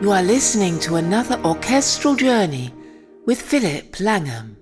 You are listening to another orchestral journey with Philip Langham.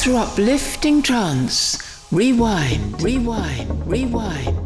Through uplifting trance. Rewind, rewind, rewind,